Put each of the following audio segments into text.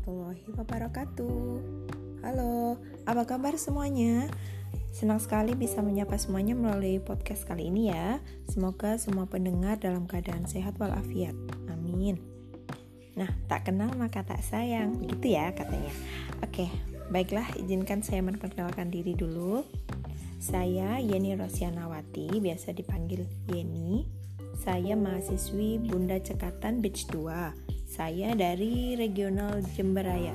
warahmatullahi wabarakatuh. Halo, apa kabar semuanya? Senang sekali bisa menyapa semuanya melalui podcast kali ini ya. Semoga semua pendengar dalam keadaan sehat walafiat. Amin. Nah, tak kenal maka tak sayang, begitu ya katanya. Oke, baiklah izinkan saya memperkenalkan diri dulu. Saya Yeni Rosyanawati, biasa dipanggil Yeni. Saya mahasiswi Bunda Cekatan Beach 2 saya dari Regional Jemberaya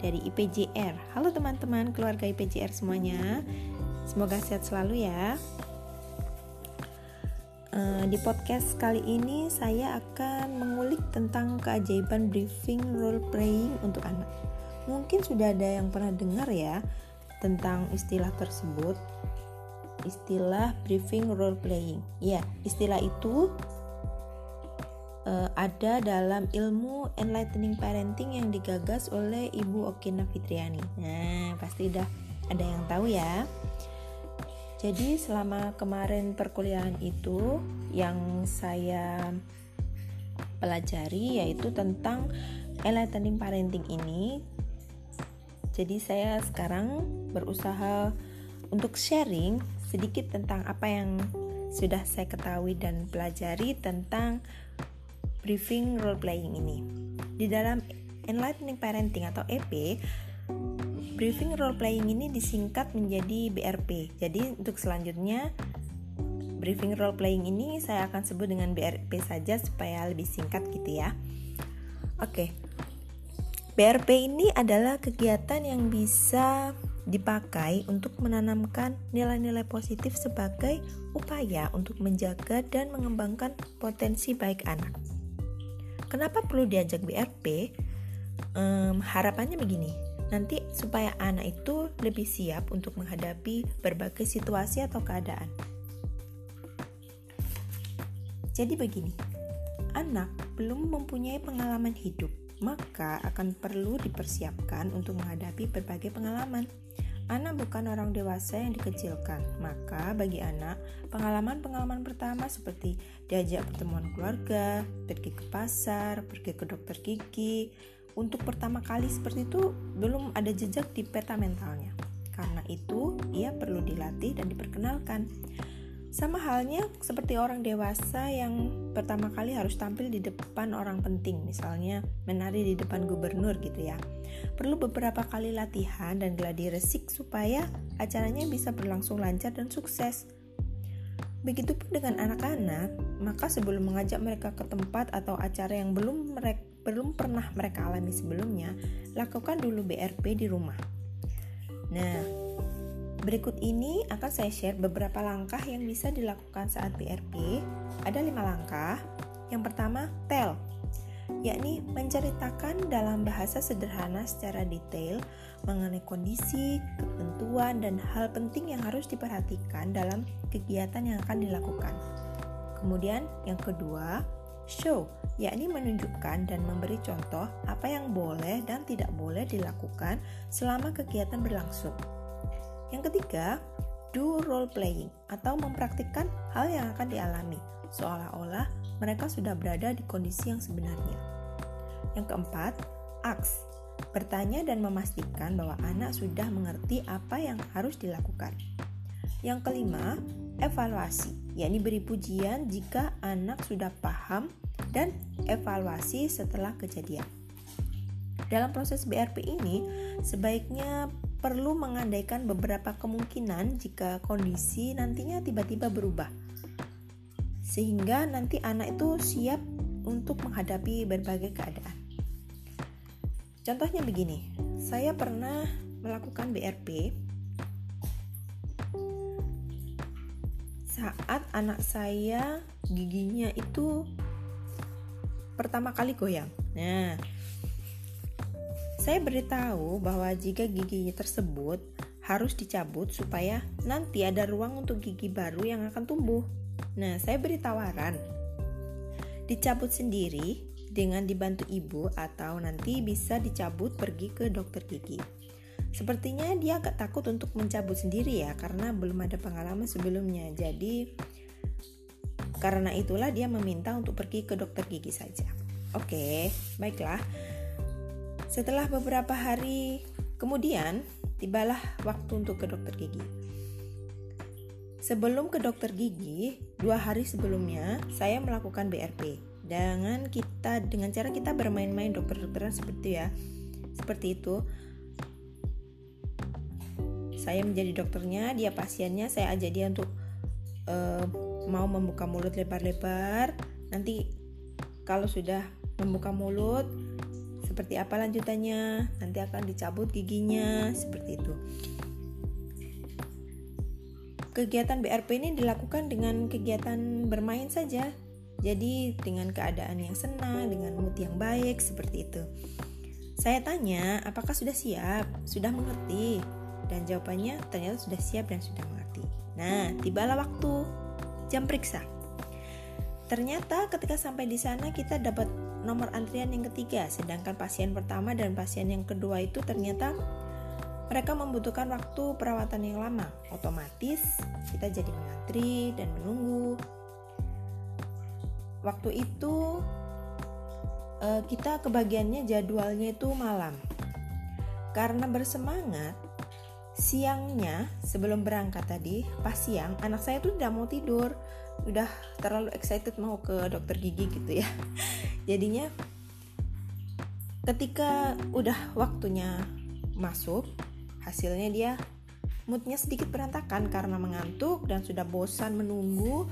dari IPJR. Halo teman-teman keluarga IPJR semuanya. Semoga sehat selalu ya. Uh, di podcast kali ini saya akan mengulik tentang keajaiban briefing role playing untuk anak. Mungkin sudah ada yang pernah dengar ya tentang istilah tersebut. Istilah briefing role playing. Ya, istilah itu uh, ada dalam ilmu enlightening parenting yang digagas oleh Ibu Okina Fitriani. Nah, pasti udah ada yang tahu ya. Jadi selama kemarin perkuliahan itu yang saya pelajari yaitu tentang enlightening parenting ini. Jadi saya sekarang berusaha untuk sharing sedikit tentang apa yang sudah saya ketahui dan pelajari tentang briefing role playing ini. Di dalam Enlightening Parenting atau EP, briefing role playing ini disingkat menjadi BRP. Jadi untuk selanjutnya briefing role playing ini saya akan sebut dengan BRP saja supaya lebih singkat gitu ya. Oke. BRP ini adalah kegiatan yang bisa dipakai untuk menanamkan nilai-nilai positif sebagai upaya untuk menjaga dan mengembangkan potensi baik anak. Kenapa perlu diajak BRP? Um, harapannya begini, nanti supaya anak itu lebih siap untuk menghadapi berbagai situasi atau keadaan. Jadi begini, anak belum mempunyai pengalaman hidup, maka akan perlu dipersiapkan untuk menghadapi berbagai pengalaman. Anak bukan orang dewasa yang dikecilkan, maka bagi anak, pengalaman-pengalaman pertama seperti diajak pertemuan keluarga, pergi ke pasar, pergi ke dokter gigi, untuk pertama kali seperti itu belum ada jejak di peta mentalnya. Karena itu, ia perlu dilatih dan diperkenalkan. Sama halnya seperti orang dewasa yang pertama kali harus tampil di depan orang penting, misalnya menari di depan gubernur gitu ya. Perlu beberapa kali latihan dan gladi resik supaya acaranya bisa berlangsung lancar dan sukses. Begitupun dengan anak-anak, maka sebelum mengajak mereka ke tempat atau acara yang belum mereka belum pernah mereka alami sebelumnya, lakukan dulu BRP di rumah. Nah, Berikut ini akan saya share beberapa langkah yang bisa dilakukan saat BRP. Ada lima langkah. Yang pertama, tell, yakni menceritakan dalam bahasa sederhana secara detail mengenai kondisi, ketentuan, dan hal penting yang harus diperhatikan dalam kegiatan yang akan dilakukan. Kemudian, yang kedua, show, yakni menunjukkan dan memberi contoh apa yang boleh dan tidak boleh dilakukan selama kegiatan berlangsung. Yang ketiga, do role playing atau mempraktikkan hal yang akan dialami, seolah-olah mereka sudah berada di kondisi yang sebenarnya. Yang keempat, ask, bertanya dan memastikan bahwa anak sudah mengerti apa yang harus dilakukan. Yang kelima, evaluasi, yakni beri pujian jika anak sudah paham dan evaluasi setelah kejadian. Dalam proses BRP ini, sebaiknya perlu mengandaikan beberapa kemungkinan jika kondisi nantinya tiba-tiba berubah. Sehingga nanti anak itu siap untuk menghadapi berbagai keadaan. Contohnya begini, saya pernah melakukan BRP saat anak saya giginya itu pertama kali goyang. Nah, saya beritahu bahwa jika gigi tersebut harus dicabut supaya nanti ada ruang untuk gigi baru yang akan tumbuh. Nah, saya beri tawaran. Dicabut sendiri dengan dibantu ibu atau nanti bisa dicabut pergi ke dokter gigi. Sepertinya dia agak takut untuk mencabut sendiri ya karena belum ada pengalaman sebelumnya. Jadi karena itulah dia meminta untuk pergi ke dokter gigi saja. Oke, baiklah. Setelah beberapa hari kemudian, tibalah waktu untuk ke dokter gigi. Sebelum ke dokter gigi, dua hari sebelumnya saya melakukan BRP dengan kita dengan cara kita bermain-main dokter-dokteran seperti ya, seperti itu. Saya menjadi dokternya, dia pasiennya, saya ajak dia untuk uh, mau membuka mulut lebar-lebar. Nanti kalau sudah membuka mulut, seperti apa lanjutannya? Nanti akan dicabut giginya, seperti itu. Kegiatan BRP ini dilakukan dengan kegiatan bermain saja. Jadi dengan keadaan yang senang, dengan mood yang baik seperti itu. Saya tanya, apakah sudah siap? Sudah mengerti? Dan jawabannya ternyata sudah siap dan sudah mengerti. Nah, tibalah waktu jam periksa. Ternyata ketika sampai di sana kita dapat nomor antrian yang ketiga, sedangkan pasien pertama dan pasien yang kedua itu ternyata mereka membutuhkan waktu perawatan yang lama. Otomatis kita jadi mengantri dan menunggu. Waktu itu eh, kita kebagiannya jadwalnya itu malam. Karena bersemangat, siangnya sebelum berangkat tadi, pas siang anak saya tuh udah mau tidur, udah terlalu excited mau ke dokter gigi gitu ya. Jadinya ketika udah waktunya masuk, Hasilnya dia moodnya sedikit berantakan karena mengantuk dan sudah bosan menunggu.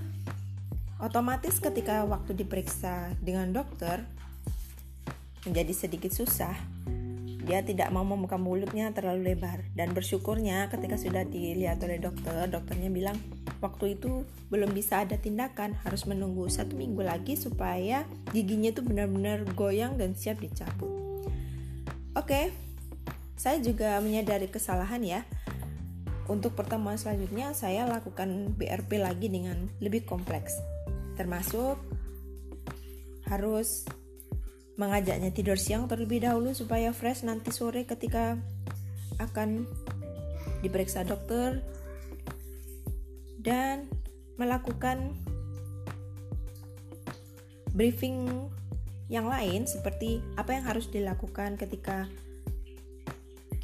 Otomatis ketika waktu diperiksa dengan dokter menjadi sedikit susah. Dia tidak mau membuka mulutnya terlalu lebar dan bersyukurnya ketika sudah dilihat oleh dokter, dokternya bilang waktu itu belum bisa ada tindakan, harus menunggu satu minggu lagi supaya giginya itu benar-benar goyang dan siap dicabut. Oke, saya juga menyadari kesalahan ya. Untuk pertemuan selanjutnya saya lakukan BRP lagi dengan lebih kompleks. Termasuk harus mengajaknya tidur siang terlebih dahulu supaya fresh nanti sore ketika akan diperiksa dokter dan melakukan briefing yang lain seperti apa yang harus dilakukan ketika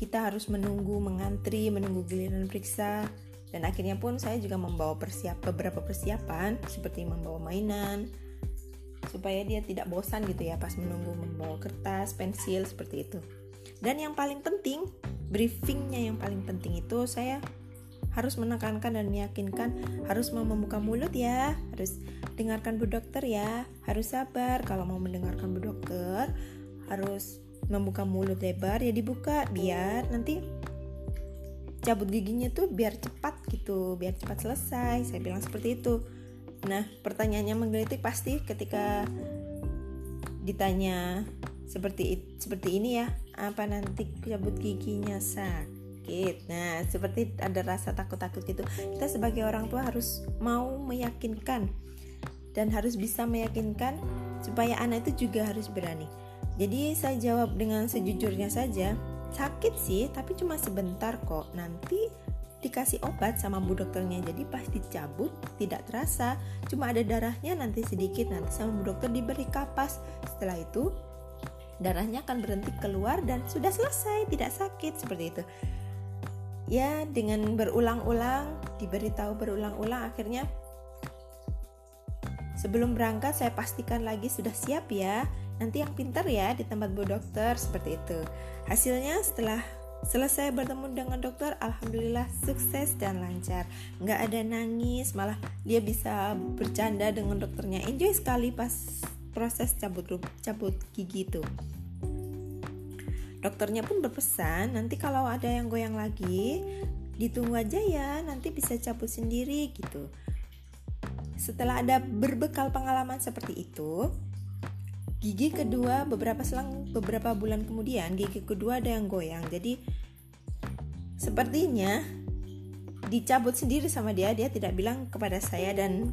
kita harus menunggu mengantri menunggu giliran periksa. Dan akhirnya pun saya juga membawa persiap beberapa persiapan seperti membawa mainan supaya dia tidak bosan gitu ya pas menunggu membawa kertas pensil seperti itu. Dan yang paling penting briefingnya yang paling penting itu saya harus menekankan dan meyakinkan harus mau membuka mulut ya harus dengarkan bu dokter ya harus sabar kalau mau mendengarkan bu dokter harus membuka mulut lebar ya dibuka biar nanti cabut giginya tuh biar cepat gitu biar cepat selesai. Saya bilang seperti itu. Nah pertanyaannya menggelitik pasti ketika ditanya seperti seperti ini ya apa nanti cabut giginya sakit? Nah seperti ada rasa takut-takut gitu. Kita sebagai orang tua harus mau meyakinkan dan harus bisa meyakinkan supaya anak itu juga harus berani jadi saya jawab dengan sejujurnya saja, sakit sih, tapi cuma sebentar kok. Nanti dikasih obat sama bu dokternya, jadi pas dicabut tidak terasa, cuma ada darahnya nanti sedikit, nanti sama bu dokter diberi kapas. Setelah itu darahnya akan berhenti keluar dan sudah selesai, tidak sakit seperti itu. Ya, dengan berulang-ulang, diberitahu berulang-ulang akhirnya sebelum berangkat saya pastikan lagi sudah siap ya nanti yang pintar ya di tempat bu dokter seperti itu. Hasilnya setelah selesai bertemu dengan dokter alhamdulillah sukses dan lancar. Nggak ada nangis malah dia bisa bercanda dengan dokternya. Enjoy sekali pas proses cabut cabut gigi itu. Dokternya pun berpesan nanti kalau ada yang goyang lagi ditunggu aja ya nanti bisa cabut sendiri gitu. Setelah ada berbekal pengalaman seperti itu Gigi kedua beberapa selang beberapa bulan kemudian gigi kedua ada yang goyang. Jadi sepertinya dicabut sendiri sama dia, dia tidak bilang kepada saya dan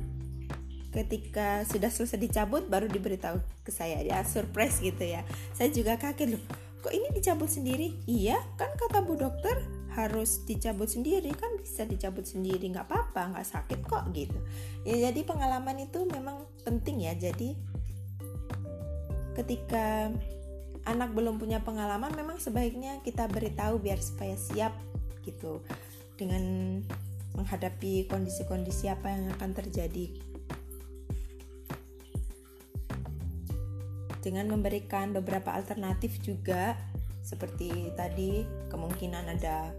ketika sudah selesai dicabut baru diberitahu ke saya. Ya surprise gitu ya. Saya juga kaget loh. Kok ini dicabut sendiri? Iya, kan kata Bu Dokter harus dicabut sendiri kan bisa dicabut sendiri nggak apa-apa nggak sakit kok gitu ya jadi pengalaman itu memang penting ya jadi ketika anak belum punya pengalaman memang sebaiknya kita beritahu biar supaya siap gitu dengan menghadapi kondisi-kondisi apa yang akan terjadi. Dengan memberikan beberapa alternatif juga seperti tadi kemungkinan ada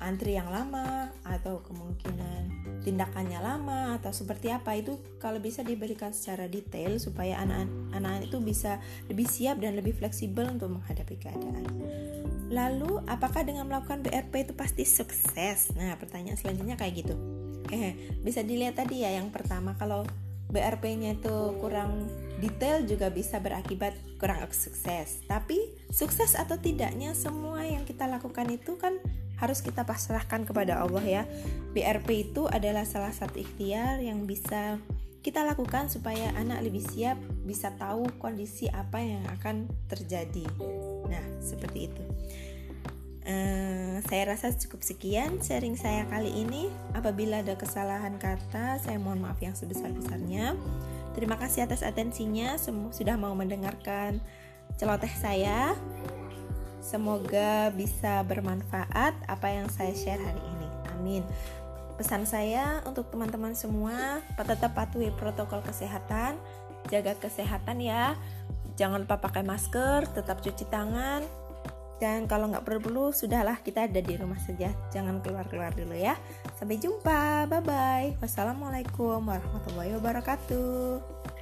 antri yang lama atau kemungkinan tindakannya lama atau seperti apa itu kalau bisa diberikan secara detail supaya anak-anak itu bisa lebih siap dan lebih fleksibel untuk menghadapi keadaan. Lalu, apakah dengan melakukan BRP itu pasti sukses? Nah, pertanyaan selanjutnya kayak gitu. Eh, bisa dilihat tadi ya yang pertama kalau BRP-nya itu kurang detail juga bisa berakibat kurang sukses. Tapi sukses atau tidaknya semua yang kita lakukan itu kan harus kita pasrahkan kepada Allah ya. BRP itu adalah salah satu ikhtiar yang bisa kita lakukan supaya anak lebih siap bisa tahu kondisi apa yang akan terjadi. Nah, seperti itu. Uh, saya rasa cukup sekian sharing saya kali ini. Apabila ada kesalahan kata, saya mohon maaf yang sebesar-besarnya. Terima kasih atas atensinya, sudah mau mendengarkan celoteh saya. Semoga bisa bermanfaat apa yang saya share hari ini. Amin. Pesan saya untuk teman-teman semua, tetap patuhi protokol kesehatan, jaga kesehatan ya. Jangan lupa pakai masker, tetap cuci tangan, dan kalau nggak perlu-perlu, sudahlah kita ada di rumah saja. Jangan keluar-keluar dulu ya. Sampai jumpa. Bye-bye. Wassalamualaikum warahmatullahi wabarakatuh.